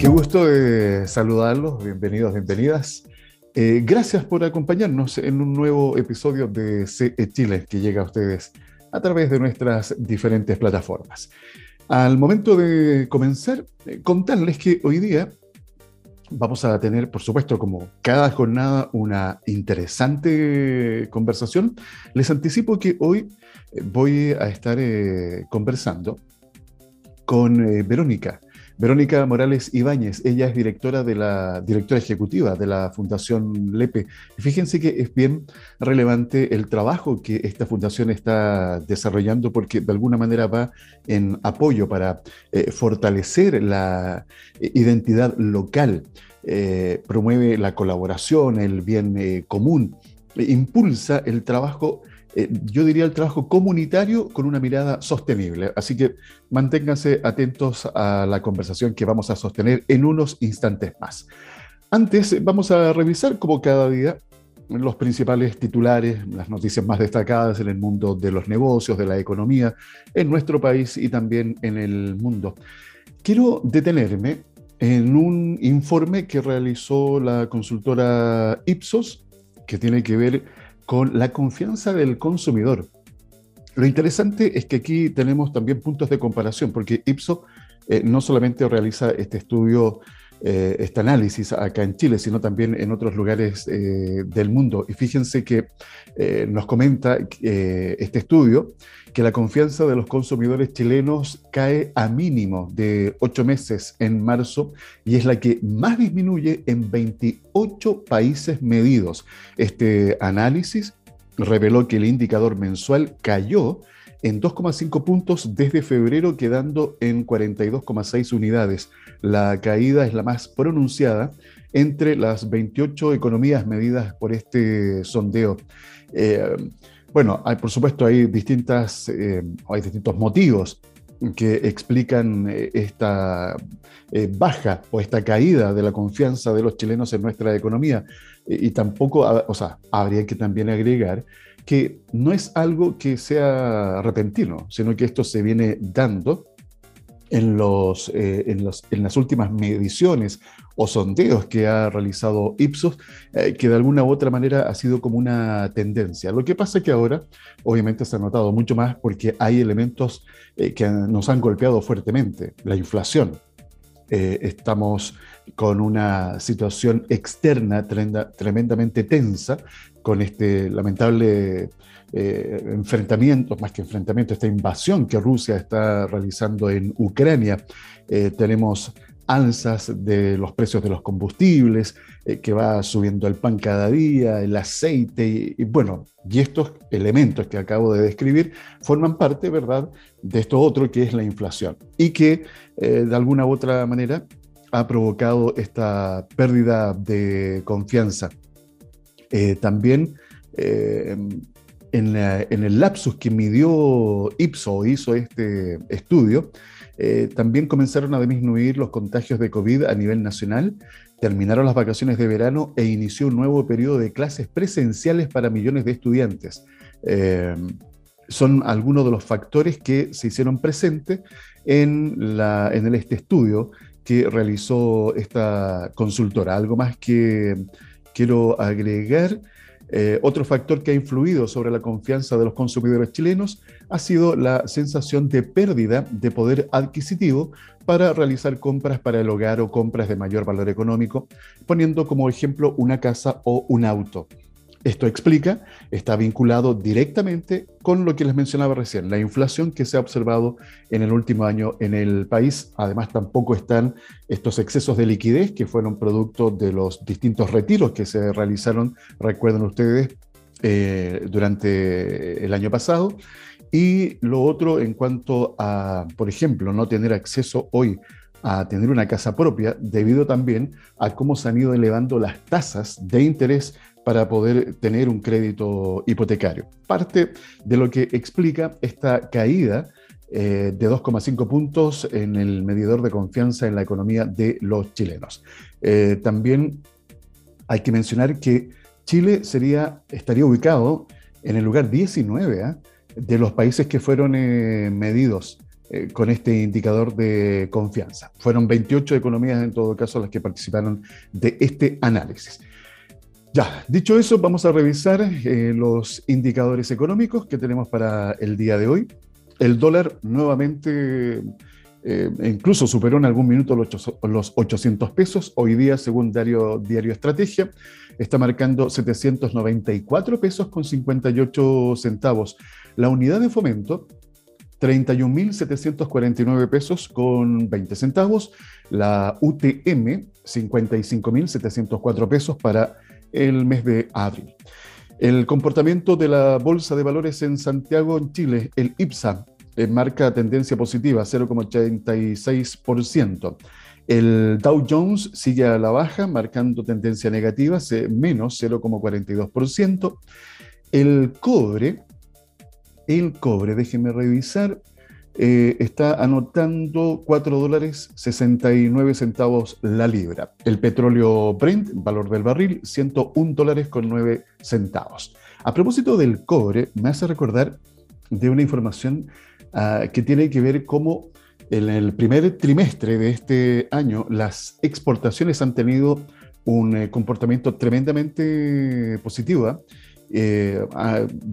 Qué gusto de saludarlos, bienvenidos, bienvenidas. Eh, gracias por acompañarnos en un nuevo episodio de CE Chile que llega a ustedes a través de nuestras diferentes plataformas. Al momento de comenzar, eh, contarles que hoy día vamos a tener, por supuesto, como cada jornada, una interesante conversación. Les anticipo que hoy eh, voy a estar conversando con Verónica. Verónica Morales Ibáñez, ella es directora de la directora ejecutiva de la Fundación Lepe. fíjense que es bien relevante el trabajo que esta fundación está desarrollando porque de alguna manera va en apoyo para eh, fortalecer la eh, identidad local, eh, promueve la colaboración, el bien común, impulsa el trabajo eh, yo diría el trabajo comunitario con una mirada sostenible. Así que manténganse atentos a la conversación que vamos a sostener en unos instantes más. Antes, vamos a revisar, como cada día, los principales titulares, las noticias más destacadas en el mundo de los negocios, de la economía, en nuestro país y también en el mundo. Quiero detenerme en un informe que realizó la consultora Ipsos, que tiene que ver con la confianza del consumidor. Lo interesante es que aquí tenemos también puntos de comparación, porque Ipso eh, no solamente realiza este estudio, eh, este análisis acá en Chile, sino también en otros lugares eh, del mundo. Y fíjense que nos comenta este estudio que la confianza de los consumidores chilenos cae a mínimo de ocho meses en marzo y es la que más disminuye en 28 países medidos. Este análisis reveló que el indicador mensual cayó en 2,5 puntos desde febrero, quedando en 42,6 unidades. La caída es la más pronunciada entre las 28 economías medidas por este sondeo. Eh, bueno, hay, por supuesto hay, distintas, eh, hay distintos motivos que explican eh, esta baja o esta caída de la confianza de los chilenos en nuestra economía. Y, tampoco, o sea, habría que también agregar que no es algo que sea repentino, sino que esto se viene dando en, los, en, los, en las últimas mediciones o sondeos que ha realizado Ipsos, eh, que de alguna u otra manera ha sido como una tendencia. Lo que pasa es que ahora, obviamente, se ha notado mucho más porque hay elementos eh, que nos han golpeado fuertemente. La inflación. Eh, estamos con una situación externa tremendamente tensa, con este lamentable enfrentamiento, más que enfrentamiento, esta invasión que Rusia está realizando en Ucrania. tenemos alzas de los precios de los combustibles, eh, que va subiendo el pan cada día, el aceite, y, bueno, y estos elementos que acabo de describir forman parte, ¿verdad?, de esto otro que es la inflación y que eh, de alguna u otra manera ha provocado esta pérdida de confianza. Eh, también en, en, el lapsus que midió Ipso, hizo este estudio, eh, también comenzaron a disminuir los contagios de COVID a nivel nacional, terminaron las vacaciones de verano e inició un nuevo periodo de clases presenciales para millones de estudiantes. Eh, son algunos de los factores que se hicieron presentes en, la, en este estudio que realizó esta consultora. Algo más que quiero agregar eh, otro factor que ha influido sobre la confianza de los consumidores chilenos ha sido la sensación de pérdida de poder adquisitivo para realizar compras para el hogar o compras de mayor valor económico, poniendo como ejemplo una casa o un auto. Esto explica, está vinculado directamente con lo que les mencionaba recién, la inflación que se ha observado en el último año en el país. Además, tampoco están estos excesos de liquidez que fueron producto de los distintos retiros que se realizaron, recuerden ustedes, eh, durante el año pasado. Y lo otro en cuanto a, por ejemplo, no tener acceso hoy a tener una casa propia debido también a cómo se han ido elevando las tasas de interés para poder tener un crédito hipotecario. Parte de lo que explica esta caída eh, de 2,5 puntos en el medidor de confianza en la economía de los chilenos. Eh, también hay que mencionar que Chile estaría ubicado en el lugar 19 ¿ah? de los países que fueron eh, medidos con este indicador de confianza. Fueron 28 economías en todo caso las que participaron de este análisis. Ya, dicho eso, vamos a revisar eh, los indicadores económicos que tenemos para el día de hoy. El dólar nuevamente eh, incluso superó en algún minuto los 800 pesos. Hoy día, según Diario, Diario Estrategia, está marcando 794 pesos con 58 centavos. La unidad de fomento 31.749 pesos con 20 centavos. La UTM, 55.704 pesos para el mes de abril. El comportamiento de la Bolsa de Valores en Santiago, en Chile, el IPSA, eh, marca tendencia positiva, 0,86%. El Dow Jones sigue a la baja, marcando tendencia negativa, menos 0,42%. El cobre el cobre, déjenme revisar, eh, está anotando 4 dólares 69 centavos la libra. El petróleo Brent, valor del barril, 101 dólares con 9 centavos. A propósito del cobre, me hace recordar de una información ah, que tiene que ver cómo en el primer trimestre de este año las exportaciones han tenido un eh, comportamiento tremendamente positivo. ¿ah? Eh,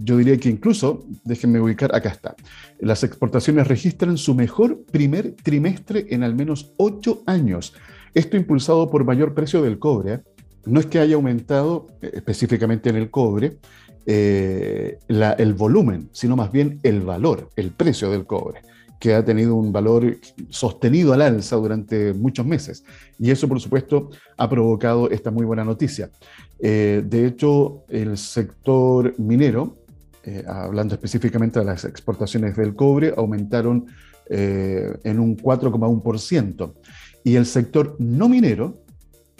yo diría que incluso, déjenme ubicar, acá está, las exportaciones registran su mejor primer trimestre en al menos ocho años. Esto impulsado por mayor precio del cobre. ¿eh? No es que haya aumentado eh, específicamente en el cobre el volumen, sino más bien el valor, el precio del cobre que ha tenido un valor sostenido al alza durante muchos meses. Y eso, por supuesto, ha provocado esta muy buena noticia. Eh, de hecho, el sector minero, eh, hablando específicamente de las exportaciones del cobre, aumentaron eh, en un 4,1%. Y el sector no minero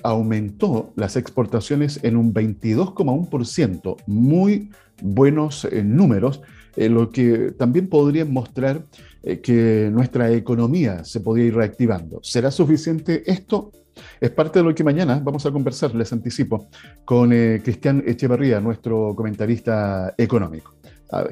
aumentó las exportaciones en un 22,1%. Muy buenos números, lo que también podrían mostrar que nuestra economía se podía ir reactivando. ¿Será suficiente esto? Es parte de lo que mañana vamos a conversar, les anticipo, con eh, Cristian Echeverría, nuestro comentarista económico,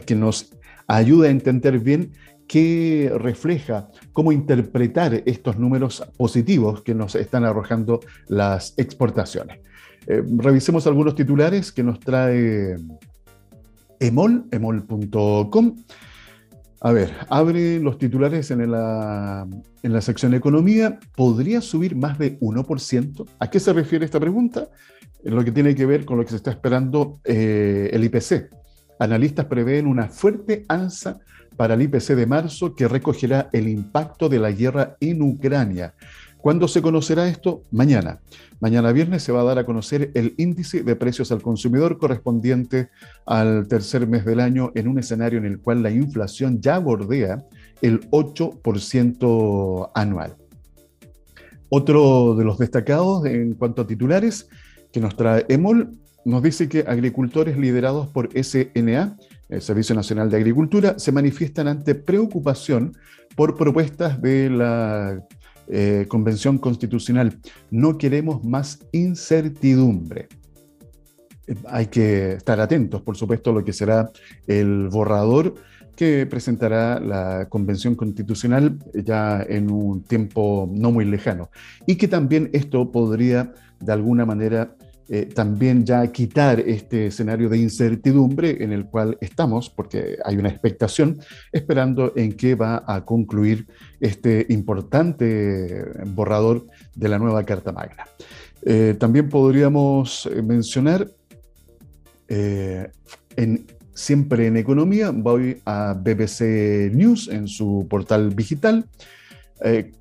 que nos ayuda a entender bien qué refleja, cómo interpretar estos números positivos que nos están arrojando las exportaciones. Eh, revisemos algunos titulares que nos trae emol, emol.com. A ver, abre los titulares en la, en la sección Economía. ¿Podría subir más de 1%? ¿A qué se refiere esta pregunta? En lo que tiene que ver con lo que se está esperando eh, el IPC. Analistas prevén una fuerte alza para el IPC de marzo que recogerá el impacto de la guerra en Ucrania. ¿Cuándo se conocerá esto? Mañana. Mañana viernes se va a dar a conocer el índice de precios al consumidor correspondiente al tercer mes del año en un escenario en el cual la inflación ya bordea el 8% anual. Otro de los destacados en cuanto a titulares que nos trae EMOL nos dice que agricultores liderados por SNA, el Servicio Nacional de Agricultura, se manifiestan ante preocupación por propuestas de la eh, convención Constitucional. No queremos más incertidumbre. Hay que estar atentos, por supuesto, a lo que será el borrador que presentará la Convención Constitucional ya en un tiempo no muy lejano. Y que también esto podría, de alguna manera, eh, también ya quitar este escenario de incertidumbre en el cual estamos, porque hay una expectación, esperando en qué va a concluir este importante borrador de la nueva Carta Magna. Eh, también podríamos eh, mencionar, en, siempre en economía, voy a BBC News en su portal digital.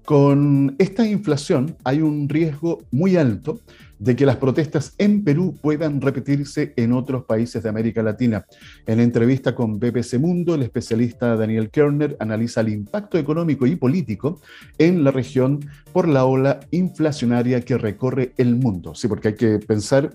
con esta inflación hay un riesgo muy alto de que las protestas en Perú puedan repetirse en otros países de América Latina. En entrevista con BBC Mundo, el especialista Daniel Kerner analiza el impacto económico y político en la región por la ola inflacionaria que recorre el mundo. Sí, porque hay que pensar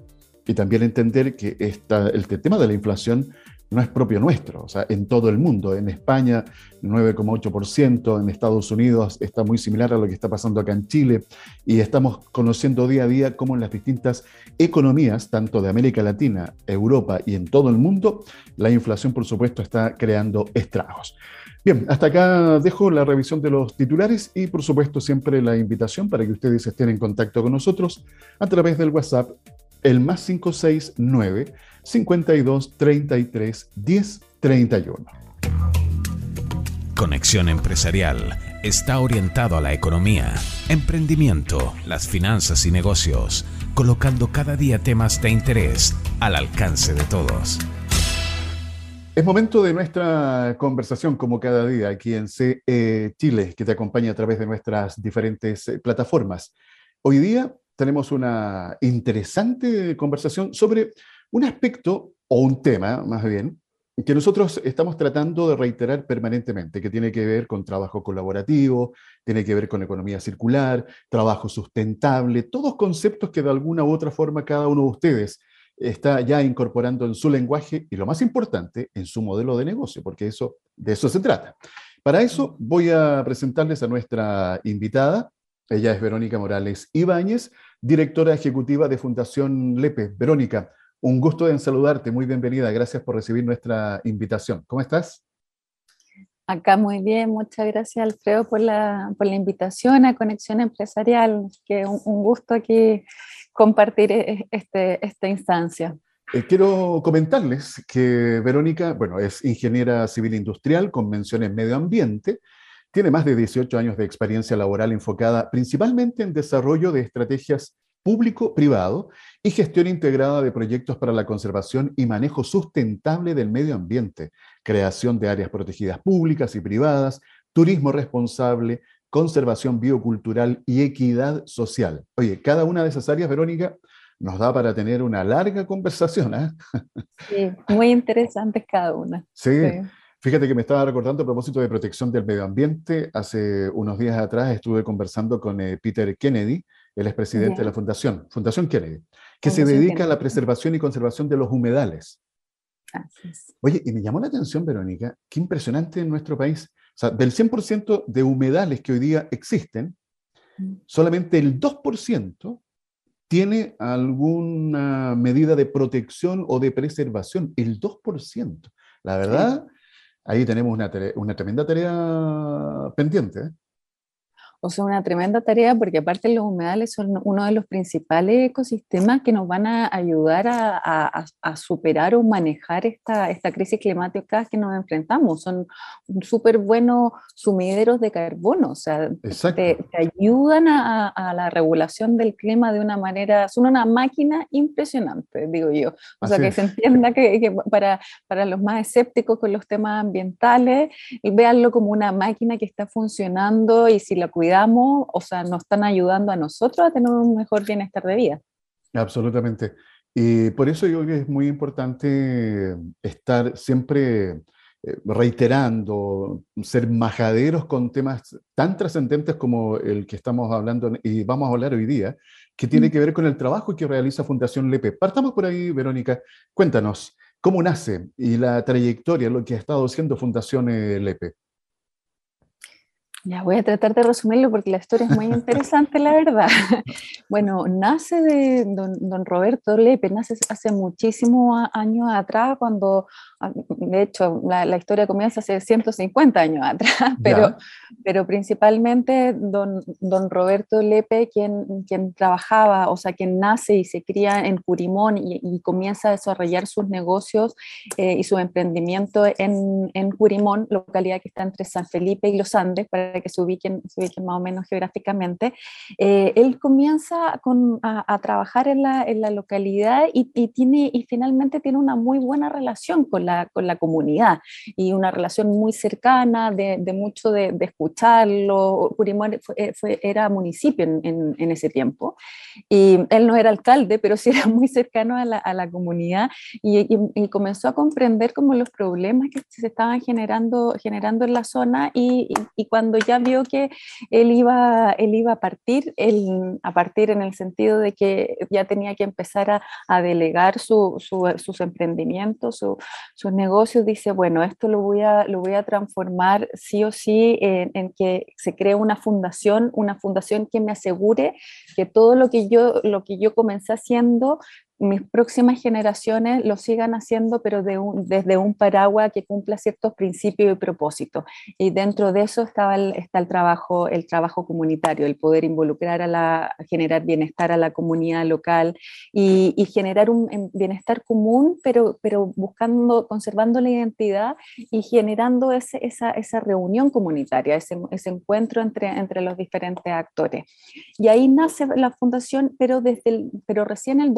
y también entender que esta, el tema de la inflación no es propio nuestro, o sea, en todo el mundo. En España, 9,8%, en Estados Unidos está muy similar a lo que está pasando acá en Chile, y estamos conociendo día a día cómo en las distintas economías, tanto de América Latina, Europa y en todo el mundo, la inflación, por supuesto, está creando estragos. Bien, hasta acá dejo la revisión de los titulares y por supuesto siempre la invitación para que ustedes estén en contacto con nosotros a través del WhatsApp, el más 569 52 33 10 31. Conexión Empresarial está orientado a la economía, emprendimiento, las finanzas y negocios, colocando cada día temas de interés al alcance de todos. Es momento de nuestra conversación, como cada día, aquí en CE Chile, que te acompaña a través de nuestras diferentes eh, plataformas. Hoy día tenemos una interesante conversación sobre un aspecto o un tema, más bien, que nosotros estamos tratando de reiterar permanentemente, que tiene que ver con trabajo colaborativo, tiene que ver con economía circular, trabajo sustentable, todos conceptos que de alguna u otra forma cada uno de ustedes está ya incorporando en su lenguaje y lo más importante, en su modelo de negocio, porque eso, de eso se trata. Para eso voy a presentarles a nuestra invitada. Ella es Verónica Morales Ibáñez, directora ejecutiva de Fundación Lepe. Verónica, un gusto en saludarte, muy bienvenida, gracias por recibir nuestra invitación. ¿Cómo estás? Acá muy bien, muchas gracias Alfredo por la, por la invitación a Conexión Empresarial, que un, un gusto aquí compartir e, este, esta instancia. Eh, quiero comentarles que Verónica, bueno, es ingeniera civil industrial con mención en medio ambiente, tiene más de 18 años de experiencia laboral enfocada principalmente en desarrollo de estrategias público-privado y gestión integrada de proyectos para la conservación y manejo sustentable del medio ambiente, creación de áreas protegidas públicas y privadas, turismo responsable, conservación biocultural y equidad social. Oye, cada una de esas áreas, Verónica, nos da para tener una larga conversación. ¿eh? Sí, muy interesantes cada una. Sí. Fíjate que me estaba recordando a propósito de protección del medio ambiente. Hace unos días atrás estuve conversando con eh, Peter Kennedy, él es presidente de la Fundación, Fundación Kennedy, que se dedica a la preservación y conservación de los humedales. Es. Oye, y me llamó la atención, Verónica, qué impresionante en nuestro país. O sea, del 100% de humedales que hoy día existen, mm. solamente el 2% tiene alguna medida de protección o de preservación. El 2%. La verdad, ahí tenemos una, una tremenda tarea pendiente. ¿eh? O sea, una tremenda tarea porque aparte los humedales son uno de los principales ecosistemas que nos van a ayudar a, superar o manejar esta, esta crisis climática que nos enfrentamos. Son súper buenos sumideros de carbono, o sea, te, ayudan a, la regulación del clima de una manera, son una máquina impresionante, digo yo. O sea, que se entienda que, para, para los más escépticos con los temas ambientales, véanlo como una máquina que está funcionando y si la cuidamos o sea, nos están ayudando a nosotros a tener un mejor bienestar de vida. Absolutamente. Y por eso yo creo que es muy importante estar siempre eh, reiterando, ser majaderos con temas tan trascendentes como el que estamos hablando y vamos a hablar hoy día, que tiene mm. que ver con el trabajo que realiza Fundación Lepe. Partamos por ahí, Verónica. Cuéntanos, ¿cómo nace y la trayectoria, lo que ha estado haciendo Fundación eh, Lepe? Ya voy a tratar de resumirlo porque la historia es muy interesante, la verdad. Bueno, nace de don, Roberto Lepe, nace hace muchísimos años atrás, cuando, ah, de hecho, la, historia comienza hace 150 años atrás, pero, pero principalmente don, don Roberto Lepe, quien, quien trabajaba, o sea, quien nace y se cría en Curimón y, comienza a desarrollar sus negocios eh, y su emprendimiento en, en Curimón, localidad que está entre San Felipe y Los Andes, para que se ubiquen, se ubiquen más o menos geográficamente, eh, él comienza con, a, trabajar en la, en la localidad y, y, tiene, y finalmente tiene una muy buena relación con la, con la comunidad y una relación muy cercana, de, de mucho de, de, escucharlo. Curimón fue, fue, era municipio en, en, en, ese tiempo y él no era alcalde, pero sí era muy cercano a la, a la comunidad y, y, comenzó a comprender como los problemas que se estaban generando, generando en la zona y, y cuando ya vio que él iba, él iba a partir, él, a partir en el sentido de que ya tenía que empezar a, delegar su, su, sus emprendimientos, su, sus negocios, dice, bueno, esto lo voy a, lo voy a transformar sí o sí en, en, que se cree una fundación, una fundación que me asegure que todo lo que yo, lo que yo comencé haciendo mis próximas generaciones lo sigan haciendo, pero desde un paraguas que cumpla ciertos principios y propósitos. Y dentro de eso está el trabajo, el trabajo comunitario, el poder involucrar a la, generar bienestar a la comunidad local y, generar un bienestar común, pero, pero buscando, conservando la identidad y generando ese, esa, esa, reunión comunitaria, ese, encuentro entre, entre los diferentes actores. Y ahí nace la fundación, pero, desde el, pero recién en el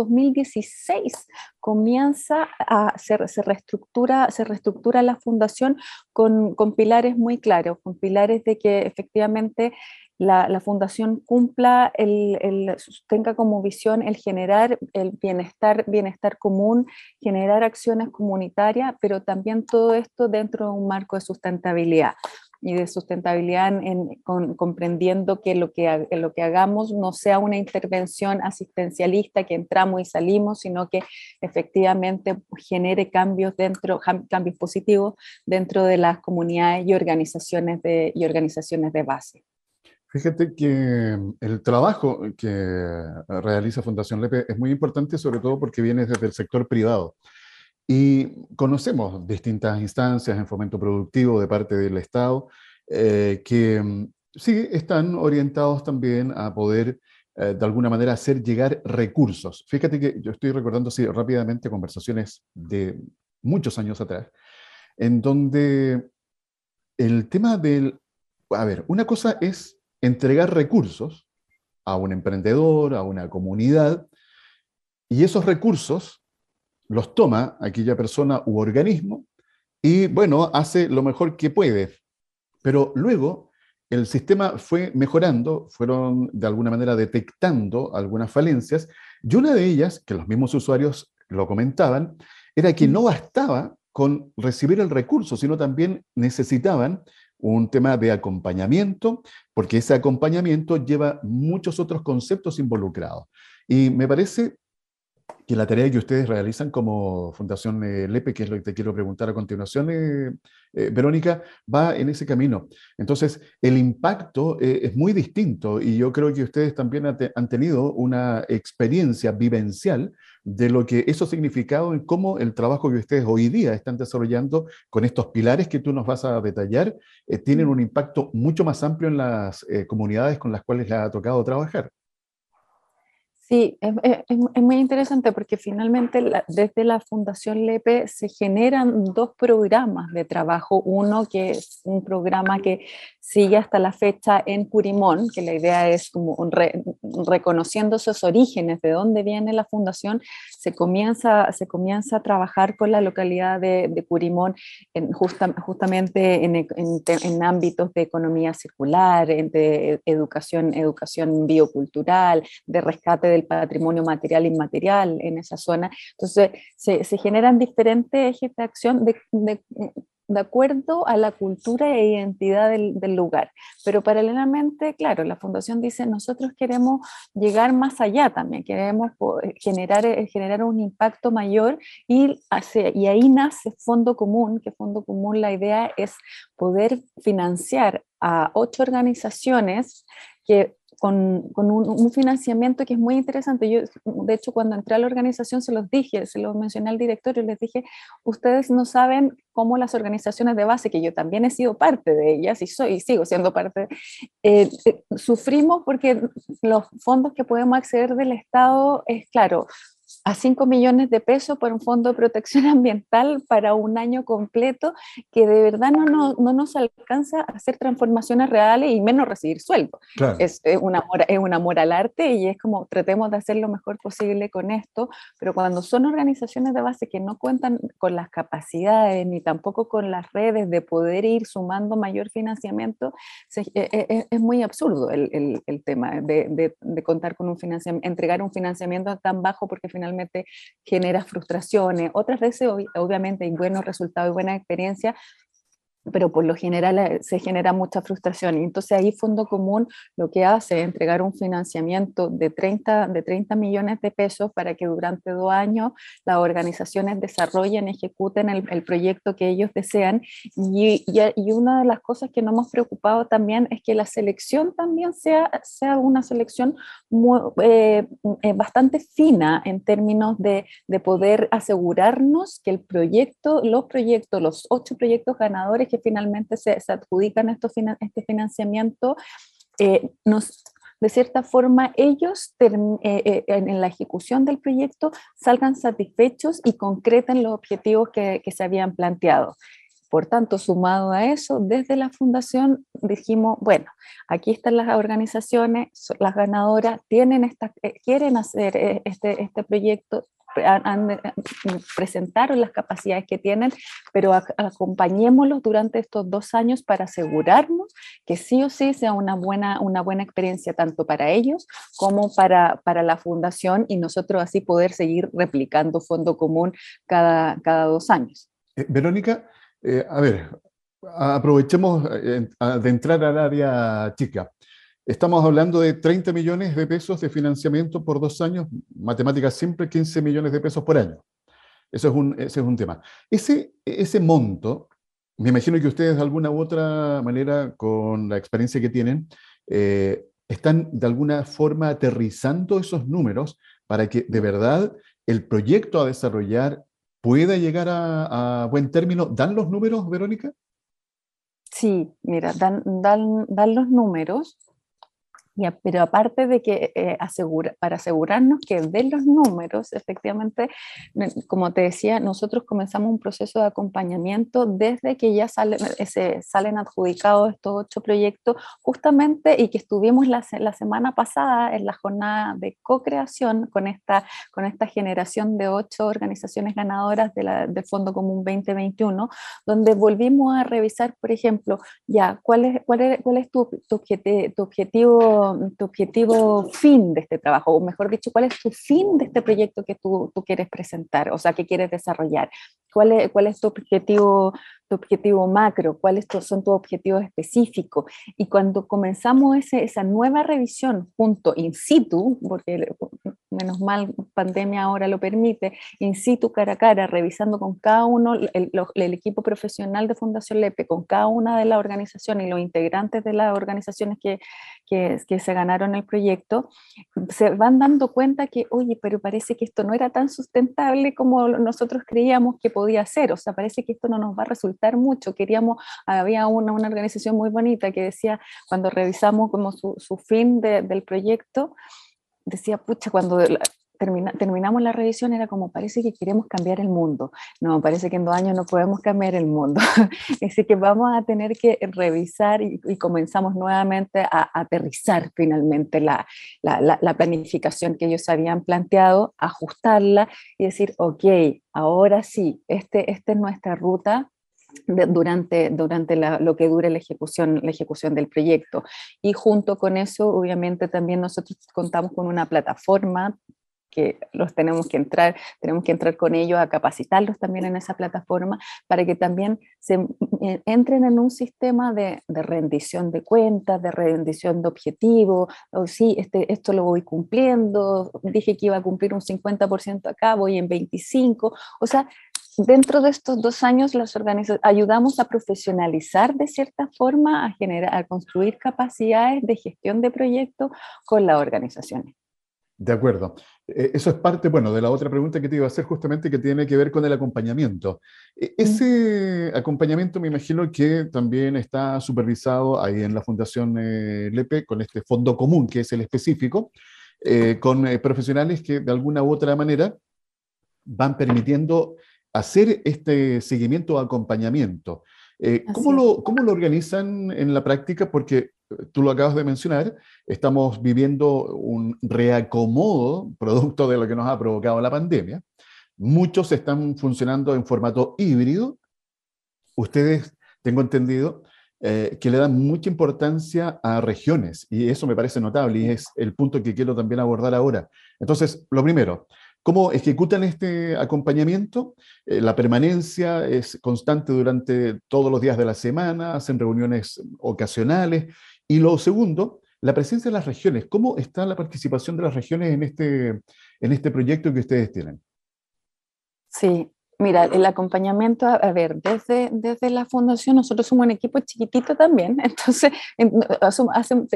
2016 comienza a, se, se, reestructura, se reestructura la fundación con, con, pilares muy claros, con pilares de que efectivamente la, la fundación cumpla, el, el, tenga como visión el generar el bienestar, bienestar común, generar acciones comunitarias, pero también todo esto dentro de un marco de sustentabilidad y de sustentabilidad en, comprendiendo que lo que, lo que hagamos no sea una intervención asistencialista que entramos y salimos, sino que efectivamente genere cambios dentro, cambios positivos dentro de las comunidades y organizaciones de, y organizaciones de base. Fíjate que el trabajo que realiza Fundación Lepe es muy importante, sobre todo porque viene desde el sector privado. Y conocemos distintas instancias en fomento productivo de parte del Estado eh, que mm, sí están orientados también a poder eh, de alguna manera hacer llegar recursos. Fíjate que yo estoy recordando así rápidamente conversaciones de muchos años atrás, en donde el tema del, a ver, una cosa es entregar recursos a un emprendedor, a una comunidad, y esos recursos los toma aquella persona u organismo y, bueno, hace lo mejor que puede. Pero luego el sistema fue mejorando, fueron de alguna manera detectando algunas falencias y una de ellas, que los mismos usuarios lo comentaban, era que no bastaba con recibir el recurso, sino también necesitaban un tema de acompañamiento, porque ese acompañamiento lleva muchos otros conceptos involucrados. Y me parece que la tarea que ustedes realizan como Fundación eh, LEPE, que es lo que te quiero preguntar a continuación, eh, eh, Verónica, va en ese camino. Entonces, el impacto es muy distinto y yo creo que ustedes también han tenido una experiencia vivencial de lo que eso ha significado en cómo el trabajo que ustedes hoy día están desarrollando con estos pilares que tú nos vas a detallar, tienen un impacto mucho más amplio en las comunidades con las cuales les ha tocado trabajar. Sí, es, muy interesante porque finalmente desde la Fundación LEPE se generan dos programas de trabajo. Uno que es un programa que sigue hasta la fecha en Curimón, que la idea es como reconociendo esos orígenes, de dónde viene la fundación, se comienza, se comienza a trabajar con la localidad de, Curimón en justamente en, en, ámbitos de economía circular, de educación, educación biocultural, de rescate del patrimonio material e inmaterial en esa zona. Entonces, se, se generan diferentes ejes de acción de, de, de, acuerdo a la cultura e identidad del, lugar. Pero paralelamente, claro, la fundación dice, nosotros queremos llegar más allá también, queremos generar, eh, generar un impacto mayor y, hace, y ahí nace Fondo Común, que Fondo Común la idea es poder financiar a ocho organizaciones que con, un, financiamiento que es muy interesante. Yo, de hecho, cuando entré a la organización se los dije, se los mencioné al directorio, les dije, ustedes no saben cómo las organizaciones de base, que yo también he sido parte de ellas y soy y sigo siendo parte, eh, eh, sufrimos porque los fondos que podemos acceder del Estado es, claro, a 5 millones de pesos por un fondo de protección ambiental para un año completo que de verdad no, no, no nos alcanza a hacer transformaciones reales y menos recibir sueldo. Es, un amor, es un amor al arte y es como tratemos de hacer lo mejor posible con esto, pero cuando son organizaciones de base que no cuentan con las capacidades ni tampoco con las redes de poder ir sumando mayor financiamiento, e, e, e, es, muy absurdo el, el, el tema de, de, de, contar con un financiamiento, entregar un financiamiento tan bajo porque finalmente genera frustraciones. Otras veces, obviamente, hay buenos resultados y buena experiencia, pero por lo general eh, se genera mucha frustración. Y entonces ahí Fondo Común lo que hace es entregar un financiamiento de 30, de 30 millones de pesos para que durante dos años las organizaciones desarrollen, ejecuten el, el proyecto que ellos desean. Y, y, una de las cosas que nos hemos preocupado también es que la selección también sea, sea una selección muy, eh, eh, bastante fina en términos de, de poder asegurarnos que el proyecto, los proyectos, los ocho proyectos ganadores que finalmente se, adjudican este financiamiento, eh, nos, de cierta forma ellos eh, eh, en la ejecución del proyecto salgan satisfechos y concreten los objetivos que, que, se habían planteado. Por tanto, sumado a eso, desde la fundación dijimos, bueno, aquí están las organizaciones, las ganadoras, tienen esta, quieren hacer este, este proyecto, han, presentaron las capacidades que tienen, pero acompañémoslos durante estos dos años para asegurarnos que sí o sí sea una buena, una buena experiencia tanto para ellos como para, para la fundación y nosotros así poder seguir replicando fondo común cada, cada dos años. Eh, Verónica, eh, a ver, aprovechemos eh, de entrar al área chica. Estamos hablando de 30 millones de pesos de financiamiento por dos años, matemáticas siempre 15 millones de pesos por año. Eso es un, ese es un tema. Ese, ese monto, me imagino que ustedes de alguna u otra manera, con la experiencia que tienen, eh, están de alguna forma aterrizando esos números para que de verdad el proyecto a desarrollar pueda llegar a, buen término. ¿Dan los números, Verónica? Sí, mira, dan, dan, dan los números pero aparte de que eh, asegura, para asegurarnos que de los números, efectivamente, como te decía, nosotros comenzamos un proceso de acompañamiento desde que ya salen, se salen adjudicados estos ocho proyectos, justamente, y que estuvimos la, la semana pasada en la jornada de co-creación con esta, con esta generación de ocho organizaciones ganadoras de del Fondo Común 2021, donde volvimos a revisar, por ejemplo, ya, ¿cuál es, cuál es, cuál es tu, tu, objetivo, tu objetivo tu objetivo fin de este trabajo, o mejor dicho, cuál es tu fin de este proyecto que tú, tú quieres presentar, o sea, que quieres desarrollar. ¿Cuál es, cuál es tu objetivo tu objetivo macro, cuáles son tus objetivos específicos. Y cuando comenzamos ese, esa nueva revisión junto in situ, porque menos mal pandemia ahora lo permite, in situ, cara a cara, revisando con cada uno, el, el equipo profesional de Fundación Lepe, con cada una de las organizaciones y los integrantes de las organizaciones que, que, que se ganaron el proyecto, se van dando cuenta que, oye, pero parece que esto no era tan sustentable como nosotros creíamos que podía ser, o sea, parece que esto no nos va a resultar mucho. Queríamos, había una, una organización muy bonita que decía, cuando revisamos como su, su fin de, del proyecto, decía, pucha, cuando Termina, terminamos la revisión era como parece que queremos cambiar el mundo. No, parece que en dos años no podemos cambiar el mundo. Así que vamos a tener que revisar y, y comenzamos nuevamente a, a, aterrizar finalmente la, la, la, planificación que ellos habían planteado, ajustarla y decir, ok, ahora sí, este, esta es nuestra ruta durante, durante lo que dure la ejecución, la ejecución del proyecto. Y junto con eso, obviamente, también nosotros contamos con una plataforma que los tenemos que entrar, tenemos que entrar con ellos a capacitarlos también en esa plataforma para que también se eh, entren en un sistema de, rendición de cuentas, de rendición de objetivos, o sí, este, esto lo voy cumpliendo, dije que iba a cumplir un 50% acá, voy en 25%, o sea, dentro de estos dos años las ayudamos a profesionalizar de cierta forma, a, generar, a construir capacidades de gestión de proyectos con las organizaciones. De acuerdo. Eh, eso es parte, bueno, de la otra pregunta que te iba a hacer justamente que tiene que ver con el acompañamiento. E, ese acompañamiento me imagino que también está supervisado ahí en la Fundación eh, LEPE con este fondo común, que es el específico, eh, con profesionales que de alguna u otra manera van permitiendo hacer este seguimiento o acompañamiento. Eh, ¿cómo, lo, ¿Cómo lo organizan en la práctica? Porque tú lo acabas de mencionar, estamos viviendo un reacomodo producto de lo que nos ha provocado la pandemia. Muchos están funcionando en formato híbrido. Ustedes, tengo entendido, eh, que le dan mucha importancia a regiones y eso me parece notable y es el punto que quiero también abordar ahora. Entonces, lo primero, ¿Cómo ejecutan este acompañamiento? Eh, la permanencia es constante durante todos los días de la semana, hacen reuniones ocasionales. Y lo segundo, la presencia de las regiones. ¿Cómo está la participación de las regiones en este, en este proyecto que ustedes tienen? Sí, Mira, el acompañamiento, a, ver, desde, desde la fundación nosotros somos un equipo chiquitito también, entonces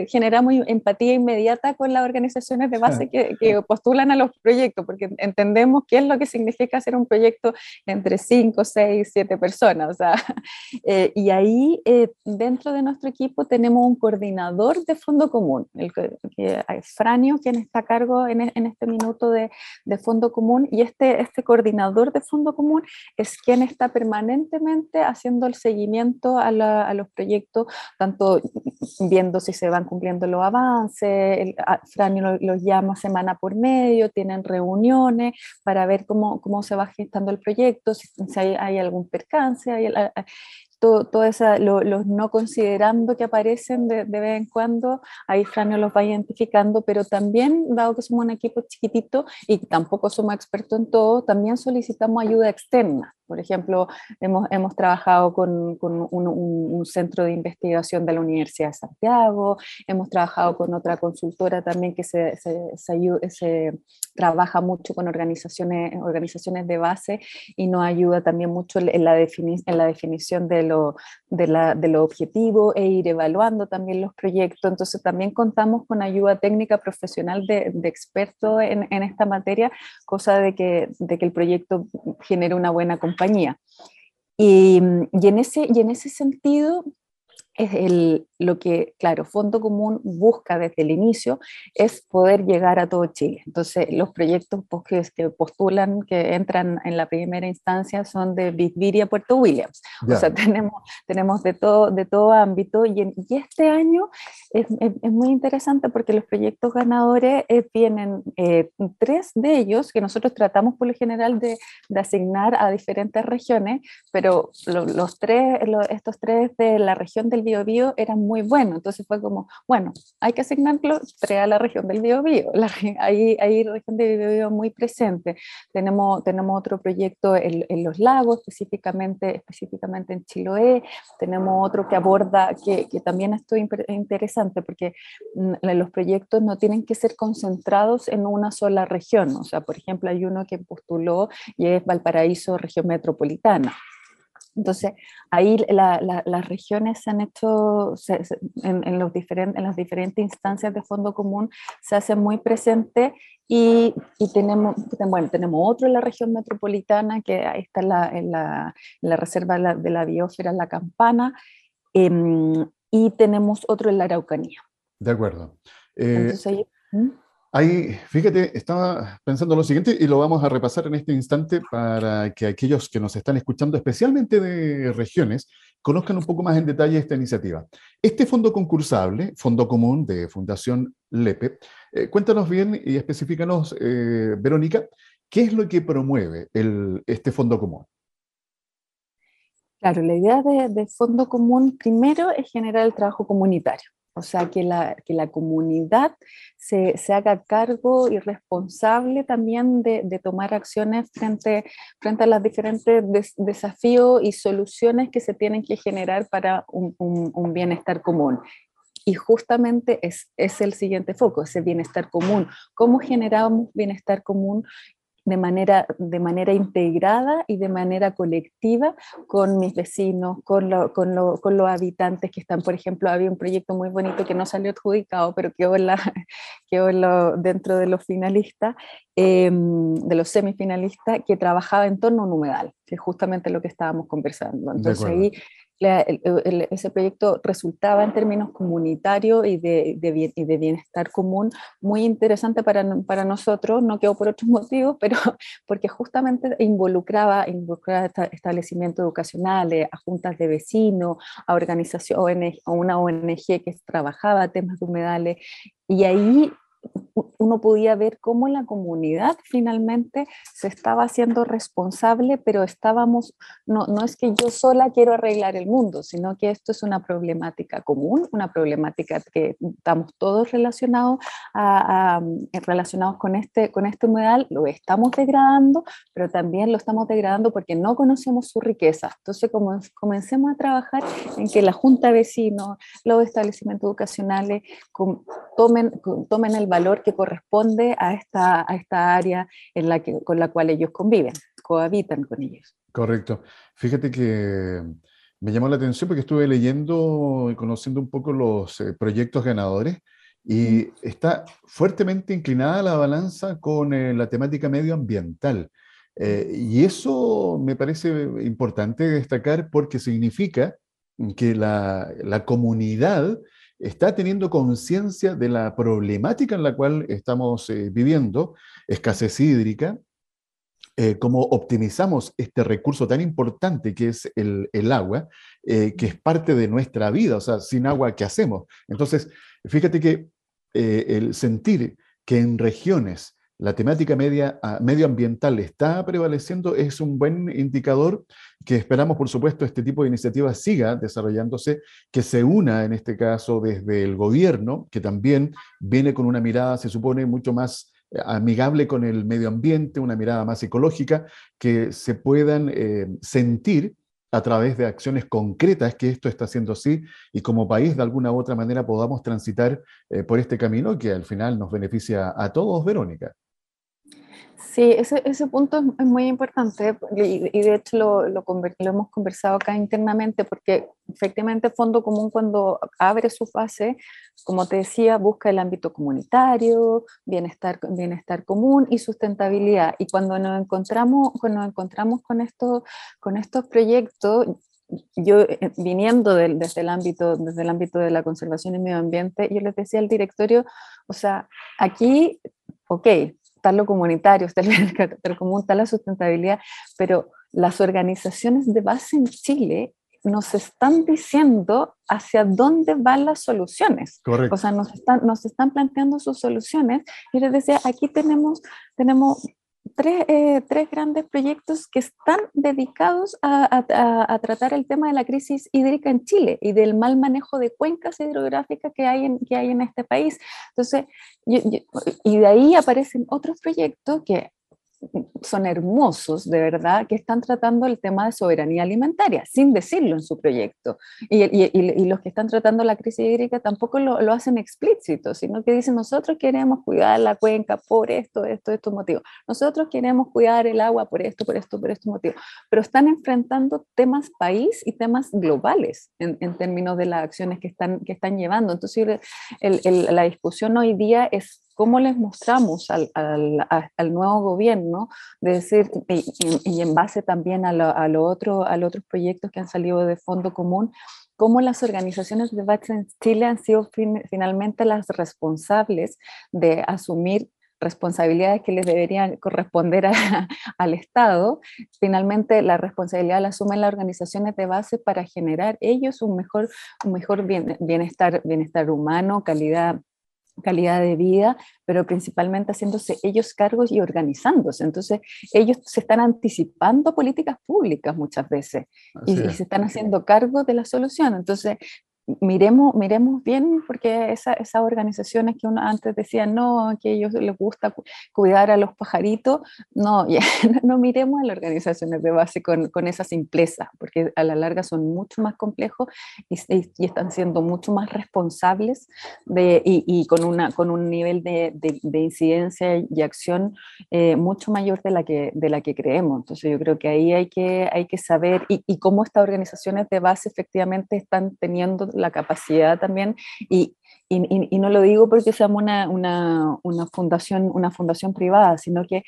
generamos empatía inmediata con las organizaciones de base que, que, postulan a los proyectos, porque entendemos qué es lo que significa hacer un proyecto entre 5, 6, 7 personas. O sea, eh, y ahí eh, dentro de nuestro equipo tenemos un coordinador de fondo común, el que, es Franio, quien está a cargo en, en este minuto de, de fondo común, y este, este coordinador de fondo común es quien está permanentemente haciendo el seguimiento a, los proyectos, tanto viendo si se van cumpliendo los avances, el, Franio los llama semana por medio, tienen reuniones para ver cómo, cómo se va gestando el proyecto, si, hay, hay, algún percance, hay, todo, los no considerando que aparecen de, de, vez en cuando, ahí Franio los va identificando, pero también, dado que somos un equipo chiquitito y tampoco somos expertos en todo, también solicitamos ayuda externa. Por ejemplo, hemos, hemos trabajado con, con un, un, centro de investigación de la Universidad de Santiago, hemos trabajado con otra consultora también que se, se, se, trabaja mucho con organizaciones, organizaciones de base y nos ayuda también mucho en la, defini en la definición de lo, de, la, de lo objetivo e ir evaluando también los proyectos. Entonces también contamos con ayuda técnica profesional de, de expertos en, en, esta materia, cosa de que, de que el proyecto genere una buena compañía. Y, y, en ese, y en ese sentido, es el, lo que, claro, Fondo Común busca desde el inicio es poder llegar a todo Chile. Entonces, los proyectos pues, que, postulan, que entran en la primera instancia, son de Bisbiria Puerto Williams. O sea, tenemos, tenemos de, todo, de todo ámbito. Y, y este año es, es, muy interesante porque los proyectos ganadores eh, tienen eh, tres de ellos que nosotros tratamos por lo general de, de asignar a diferentes regiones, pero los tres, estos tres de la región del Biobío eran muy bueno. Entonces fue como, bueno, hay que asignarlo a la región del Biobío. Ahí la región del Biobío muy presente. Tenemos, tenemos otro proyecto en, en, los lagos, específicamente, específicamente en Chiloé. Tenemos otro que aborda, que, que también es interesante, porque mm, los proyectos no tienen que ser concentrados en una sola región. O sea, por ejemplo, hay uno que postuló y es Valparaíso, región metropolitana. Entonces, ahí las regiones se han hecho, en, los diferentes, en las diferentes instancias de fondo común, se hacen muy presentes y, tenemos, bueno, tenemos otro en la región metropolitana, que ahí está en la, reserva de la, biosfera, La Campana, em, y tenemos otro en la Araucanía. De acuerdo. Entonces, ahí, ¿Mm? Ahí, fíjate, estaba pensando lo siguiente y lo vamos a repasar en este instante para que aquellos que nos están escuchando, especialmente de regiones, conozcan un poco más en detalle esta iniciativa. Este fondo concursable, Fondo Común de Fundación LEPE, eh, cuéntanos bien y específicanos, eh, Verónica, ¿qué es lo que promueve este fondo común? Claro, la idea de, de fondo común primero es generar el trabajo comunitario. O sea, que la, que la comunidad se, se, haga cargo y responsable también de, de tomar acciones frente, frente a los diferentes desafíos y soluciones que se tienen que generar para un, un, un bienestar común. Y justamente es, es, el siguiente foco, ese bienestar común. ¿Cómo generamos bienestar común de manera, de manera integrada y de manera colectiva con mis vecinos, con, con, con, los habitantes que están, por ejemplo, había un proyecto muy bonito que no salió adjudicado, pero quedó, la, quedó dentro de los finalistas, em, de los semifinalistas, que trabajaba en torno a un humedal, que es justamente lo que estábamos conversando. Entonces ahí ese proyecto resultaba en términos comunitarios y de, de, y de, bienestar común muy interesante para, para nosotros, no quedó por otros motivos, pero porque justamente involucraba, involucraba establecimientos educacionales, a juntas de vecinos, a organizaciones, a una ONG que trabajaba temas de humedales, y ahí uno podía ver cómo la comunidad finalmente se estaba haciendo responsable, pero estábamos, no, no es que yo sola quiero arreglar el mundo, sino que esto es una problemática común, una problemática que estamos todos relacionados, a, relacionados con este, con este humedal, lo estamos degradando, pero también lo estamos degradando porque no conocemos su riqueza. Entonces, como, comencemos a trabajar en que la Junta de Vecinos, los establecimientos educacionales tomen, tomen el valor que corresponde a esta, a esta área en la que, con la cual ellos conviven, cohabitan con ellos. Correcto. Fíjate que me llamó la atención porque estuve leyendo y conociendo un poco los eh, proyectos ganadores y está fuertemente inclinada la balanza con eh, la temática medioambiental. Eh, y eso me parece importante destacar porque significa que la, la comunidad está teniendo conciencia de la problemática en la cual estamos viviendo, escasez hídrica, eh, cómo optimizamos este recurso tan importante que es el, agua, eh, que es parte de nuestra vida, o sea, sin agua, ¿qué hacemos? Entonces, fíjate que eh, el sentir que en regiones la temática ah, medioambiental está prevaleciendo es un buen indicador que esperamos, por supuesto, este tipo de iniciativas siga desarrollándose, que se una en este caso desde el gobierno, que también viene con una mirada, se supone, mucho más amigable con el medio ambiente, una mirada más ecológica, que se puedan eh, sentir a través de acciones concretas que esto está haciendo así y como país de alguna u otra manera podamos transitar eh, por este camino que al final nos beneficia a todos, Verónica. Sí, ese, ese punto es, muy importante y, de hecho lo, lo, lo, hemos conversado acá internamente porque efectivamente Fondo Común cuando abre su fase, como te decía, busca el ámbito comunitario, bienestar, bienestar común y sustentabilidad. Y cuando nos encontramos, cuando nos encontramos con, esto, con estos proyectos, yo eh, viniendo desde, el ámbito, desde el ámbito de la conservación y medio ambiente, yo les decía al directorio, o sea, aquí, ok, está lo comunitario, está el común, está la sustentabilidad, pero las organizaciones de base en Chile nos están diciendo hacia dónde van las soluciones. Correcto. O sea, nos están, nos están planteando sus soluciones. Y les decía, aquí tenemos, tenemos tres, eh, tres, grandes proyectos que están dedicados a, a, tratar el tema de la crisis hídrica en Chile y del mal manejo de cuencas hidrográficas que hay en, que hay en este país. Entonces, y de ahí aparecen otros proyectos que son hermosos, de verdad, que están tratando el tema de soberanía alimentaria, sin decirlo en su proyecto. Y, los que están tratando la crisis hídrica tampoco lo, lo, hacen explícito, sino que dicen, nosotros queremos cuidar la cuenca por esto, esto, estos motivos. Nosotros queremos cuidar el agua por esto, por esto, por estos motivos. Pero están enfrentando temas país y temas globales en, términos de las acciones que están, que están llevando. Entonces, el, la discusión hoy día es cómo les mostramos al, nuevo gobierno, de decir, y, en base también a, los otros proyectos que han salido de fondo común, cómo las organizaciones de base en Chile han sido finalmente las responsables de asumir responsabilidades que les deberían corresponder al Estado, finalmente la responsabilidad la asumen las organizaciones de base para generar ellos un mejor, un mejor bienestar, bienestar humano, calidad calidad de vida, pero principalmente haciéndose ellos cargos y organizándose. Entonces, ellos se están anticipando políticas públicas muchas veces y, y, se están haciendo cargo de la solución. Entonces, miremos, miremos bien, porque esa, esas organizaciones que uno antes decía, no, que a ellos les gusta cuidar a los pajaritos, no, no miremos a las organizaciones de base con, con, esa simpleza, porque a la larga son mucho más complejos y, y están siendo mucho más responsables de, y, y, con, una, con un nivel de, de, incidencia y acción eh, mucho mayor de la, que, de la que creemos. Entonces yo creo que ahí hay que, hay que saber y, y cómo estas organizaciones de base efectivamente están teniendo la capacidad también y, y, no lo digo porque seamos una, una, una, fundación, una fundación privada, sino que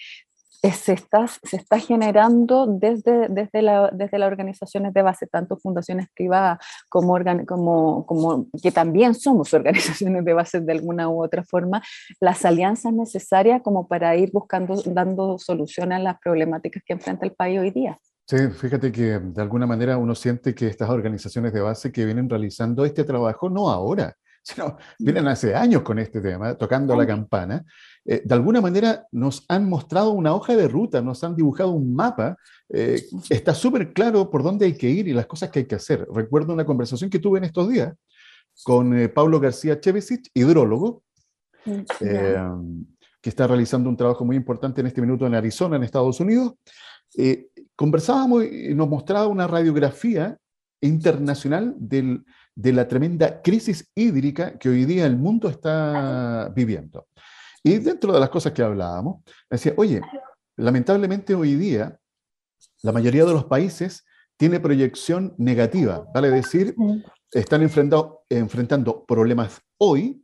se está, se está generando desde, desde, la, desde las organizaciones de base, tanto fundaciones privadas como, organ, como, como que también somos organizaciones de base de alguna u otra forma, las alianzas necesarias como para ir buscando, dando soluciones a las problemáticas que enfrenta el país hoy día. Sí, fíjate que de alguna manera uno siente que estas organizaciones de base que vienen realizando este trabajo, no ahora, sino vienen hace años con este tema, tocando la campana. Eh, de alguna manera nos han mostrado una hoja de ruta, nos han dibujado un mapa. Eh, está súper claro por dónde hay que ir y las cosas que hay que hacer. Recuerdo una conversación que tuve en estos días con eh, Pablo García Chevesic, hidrólogo, mm, que está realizando un trabajo muy importante en este minuto en Arizona, en Estados Unidos. Conversábamos y nos mostraba una radiografía internacional del, de la tremenda crisis hídrica que hoy día el mundo está viviendo. Y dentro de las cosas que hablábamos, decía, oye, lamentablemente hoy día la mayoría de los países tiene proyección negativa, vale decir, están enfrentando, enfrentando problemas hoy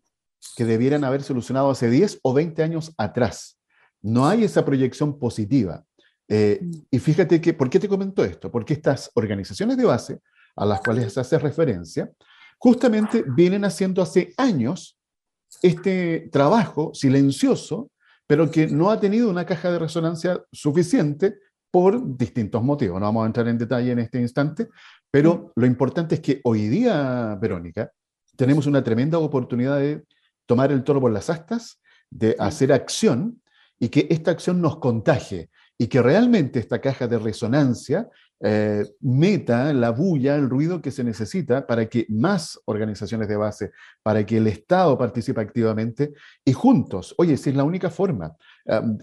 que debieran haber solucionado hace 10 o 20 años atrás. No hay esa proyección positiva. Eh, y fíjate que, ¿por qué te comento esto? Porque estas organizaciones de base a las cuales se hace referencia, justamente vienen haciendo hace años este trabajo silencioso, pero que no ha tenido una caja de resonancia suficiente por distintos motivos. No vamos a entrar en detalle en este instante, pero lo importante es que hoy día, Verónica, tenemos una tremenda oportunidad de tomar el toro por las astas, de hacer acción y que esta acción nos contagie y que realmente esta caja de resonancia eh, meta la bulla, el ruido que se necesita para que más organizaciones de base, para que el Estado participe activamente y juntos, oye, si es la única forma,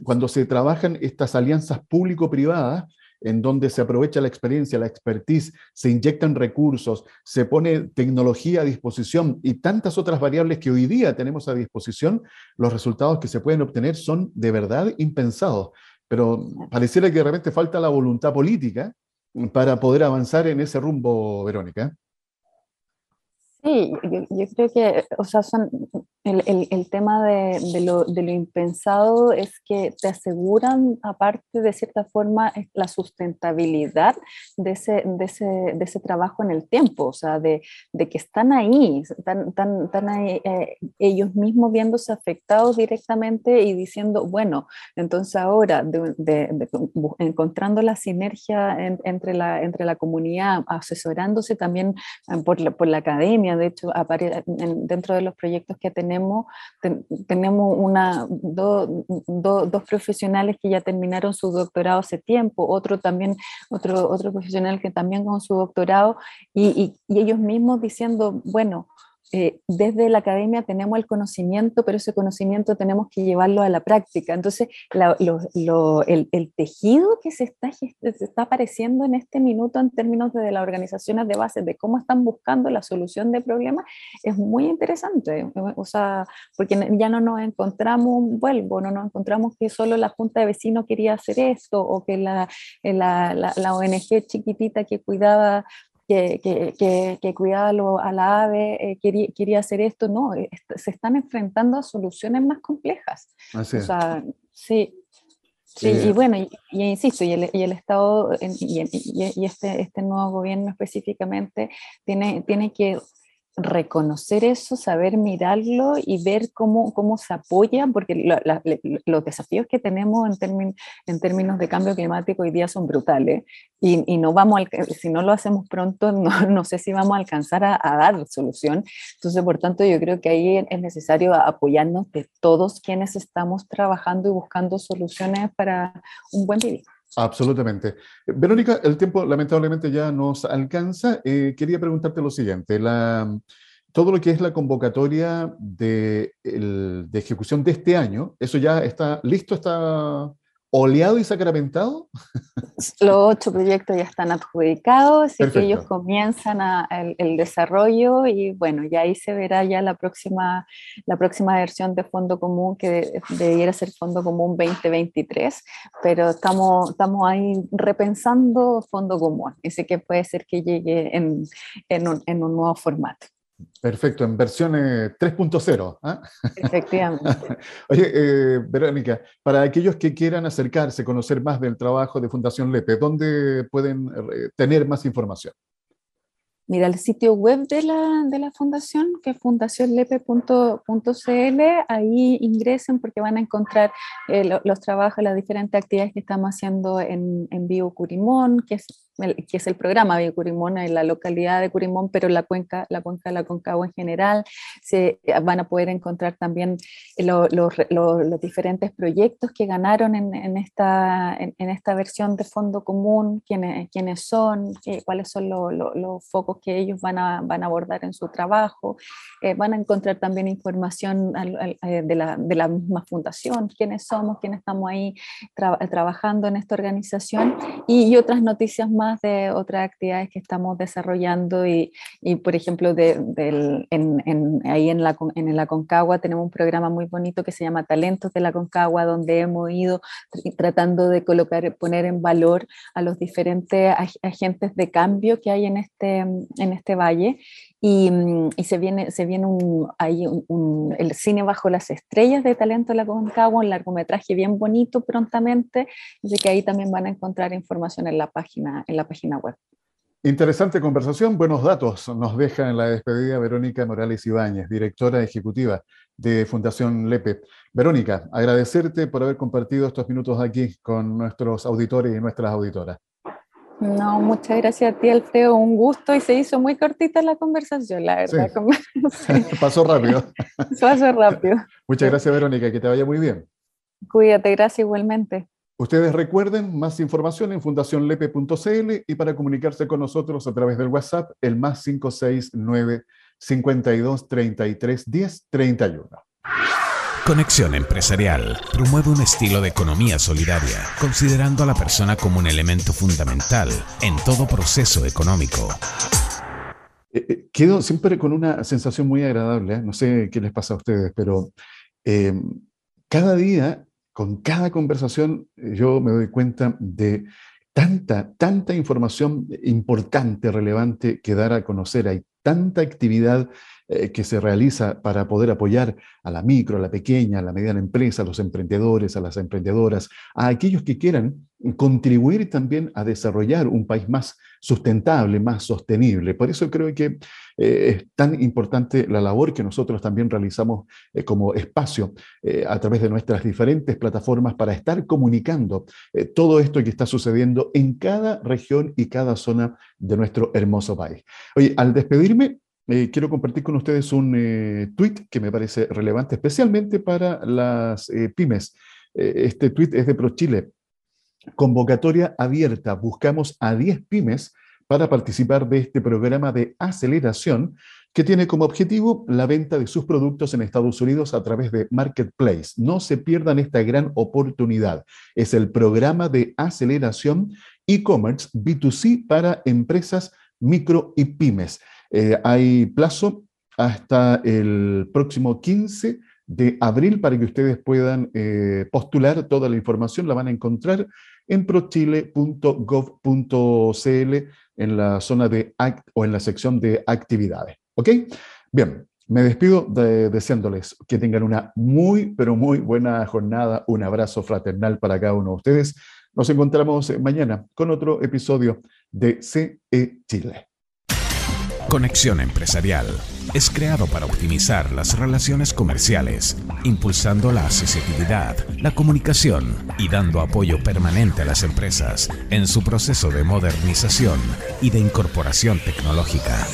cuando se trabajan estas alianzas público-privadas, en donde se aprovecha la experiencia, la expertise, se inyectan recursos, se pone tecnología a disposición y tantas otras variables que hoy día tenemos a disposición, los resultados que se pueden obtener son de verdad impensados. Pero pareciera que de repente falta la voluntad política para poder avanzar en ese rumbo, Verónica. Sí, yo, creo que, o sea, el, el, el, tema de, de, lo, de, lo, impensado es que te aseguran, aparte de cierta forma, la sustentabilidad de ese, de ese, de ese trabajo en el tiempo, o sea, de, de que están ahí, están, están, están ahí eh, ellos mismos viéndose afectados directamente y diciendo, bueno, entonces ahora, encontrando la sinergia entre, la, entre la comunidad, asesorándose también eh, por la, por la academia, de hecho, dentro de los proyectos que tenemos, tenemos una, dos profesionales que ya terminaron su doctorado hace tiempo, otro también, otro, otro profesional que también con su doctorado, y, y ellos mismos diciendo, bueno, eh, desde la academia tenemos el conocimiento, pero ese conocimiento tenemos que llevarlo a la práctica. Entonces, el, tejido que se está, se está apareciendo en este minuto en términos de, las organizaciones de base, de cómo están buscando la solución de problemas, es muy interesante. O sea, porque ya no nos encontramos, vuelvo, no nos encontramos que solo la Junta de Vecinos quería hacer esto o que la, la, la ONG chiquitita que cuidaba que, que, que, cuidaba a la ave, eh, quería, quería, hacer esto, no, eh, se están enfrentando a soluciones más complejas. Así o sea, sí. Sí, y bueno, y, insisto, y el, y el Estado y, y, este, este nuevo gobierno específicamente tiene, tiene que reconocer eso, saber mirarlo y ver cómo, cómo se apoya, porque los desafíos que tenemos en, en términos de cambio climático hoy día son brutales y, y no vamos si no lo hacemos pronto, no, no sé si vamos a alcanzar a, dar solución. Entonces, por tanto, yo creo que ahí es necesario apoyarnos de todos quienes estamos trabajando y buscando soluciones para un buen vivir. Absolutamente. Verónica, el tiempo lamentablemente ya nos alcanza. Eh, quería preguntarte lo siguiente. La, todo lo que es la convocatoria de, de, ejecución de este año, ¿eso ya está listo? ¿Está oleado y sacramentado? Los ocho proyectos ya están adjudicados, y que ellos comienzan el, desarrollo y bueno, ya ahí se verá ya la próxima, la próxima versión de Fondo Común que debiera ser Fondo Común 2023, pero estamos, estamos ahí repensando Fondo Común, así que puede ser que llegue en, en, un, en un nuevo formato. Perfecto, en versión 3.0. ¿ah? Efectivamente. Oye, eh, Verónica, para aquellos que quieran acercarse, conocer más del trabajo de Fundación Lepe, ¿dónde pueden eh, tener más información? Mira, el sitio web de la, de la fundación, que es fundacionlepe.cl, ahí ingresen porque van a encontrar eh, los trabajos, las diferentes actividades que estamos haciendo en, en Bio Curimón, que es que es el programa Biocurimón en la localidad de Curimón, pero la cuenca, la cuenca de la Concagua en general. Se van a poder encontrar también los diferentes proyectos que ganaron en, esta, en, esta versión de fondo común, quiénes, quiénes son, qué, cuáles son los focos que ellos van a, van a abordar en su trabajo. Eh, van a encontrar también información eh, de, la, de la misma fundación, quiénes somos, quiénes estamos ahí trabajando en esta organización y, otras noticias más de otras actividades que estamos desarrollando y, y por ejemplo, de, en, en, ahí en la, en la Concagua tenemos un programa muy bonito que se llama Talentos de la Concagua, donde hemos ido tratando de colocar, poner en valor a los diferentes agentes de cambio que hay en este, en este valle. Y, y, se viene, se viene un, ahí un, el cine bajo las estrellas de Talento de la Concagua, un largometraje bien bonito prontamente, así que ahí también van a encontrar información en la página, en la página web. Interesante conversación, buenos datos nos deja en la despedida Verónica Morales Ibáñez, directora ejecutiva de Fundación Lepe. Verónica, agradecerte por haber compartido estos minutos aquí con nuestros auditores y nuestras auditoras. No, muchas gracias a ti, Alfredo. Un gusto y se hizo muy cortita la conversación, la verdad. Pasó rápido. Pasó rápido. Muchas gracias, Verónica. Que te vaya muy bien. Cuídate, gracias igualmente. Ustedes recuerden más información en fundacionlepe.cl y para comunicarse con nosotros a través del WhatsApp, el más 569 52 33 10 31. Conexión Empresarial promueve un estilo de economía solidaria, considerando a la persona como un elemento fundamental en todo proceso económico. Eh, eh, quedo siempre con una sensación muy agradable, ¿eh? no sé qué les pasa a ustedes, pero cada día, con cada conversación, yo me doy cuenta de tanta, tanta información importante, relevante que dar a conocer. Hay tanta actividad eh, que se realiza para poder apoyar a la micro, a la pequeña, a la mediana empresa, a los emprendedores, a las emprendedoras, a aquellos que quieran contribuir también a desarrollar un país más sustentable, más sostenible. Por eso creo que eh, es tan importante la labor que nosotros también realizamos eh, como espacio a través de nuestras diferentes plataformas para estar comunicando todo esto que está sucediendo en cada región y cada zona de nuestro hermoso país. Oye, al despedirme, eh, quiero compartir con ustedes un eh, tweet que me parece relevante, especialmente para las eh, pymes. este tweet es de ProChile. Convocatoria abierta. Buscamos a 10 pymes para participar de este programa de aceleración que tiene como objetivo la venta de sus productos en Estados Unidos a través de Marketplace. No se pierdan esta gran oportunidad. Es el programa de aceleración e-commerce B2C para empresas micro y pymes. Eh, hay plazo hasta el próximo 15 de abril para que ustedes puedan eh, postular toda la información. La van a encontrar en prochile.gov.cl en la zona de o en la sección de actividades. ¿Ok? Bien, me despido deseándoles que tengan una muy, pero muy buena jornada. Un abrazo fraternal para cada uno de ustedes. Nos encontramos mañana con otro episodio de CE Chile. Conexión Empresarial es creado para optimizar las relaciones comerciales, impulsando la accesibilidad, la comunicación y dando apoyo permanente a las empresas en su proceso de modernización y de incorporación tecnológica.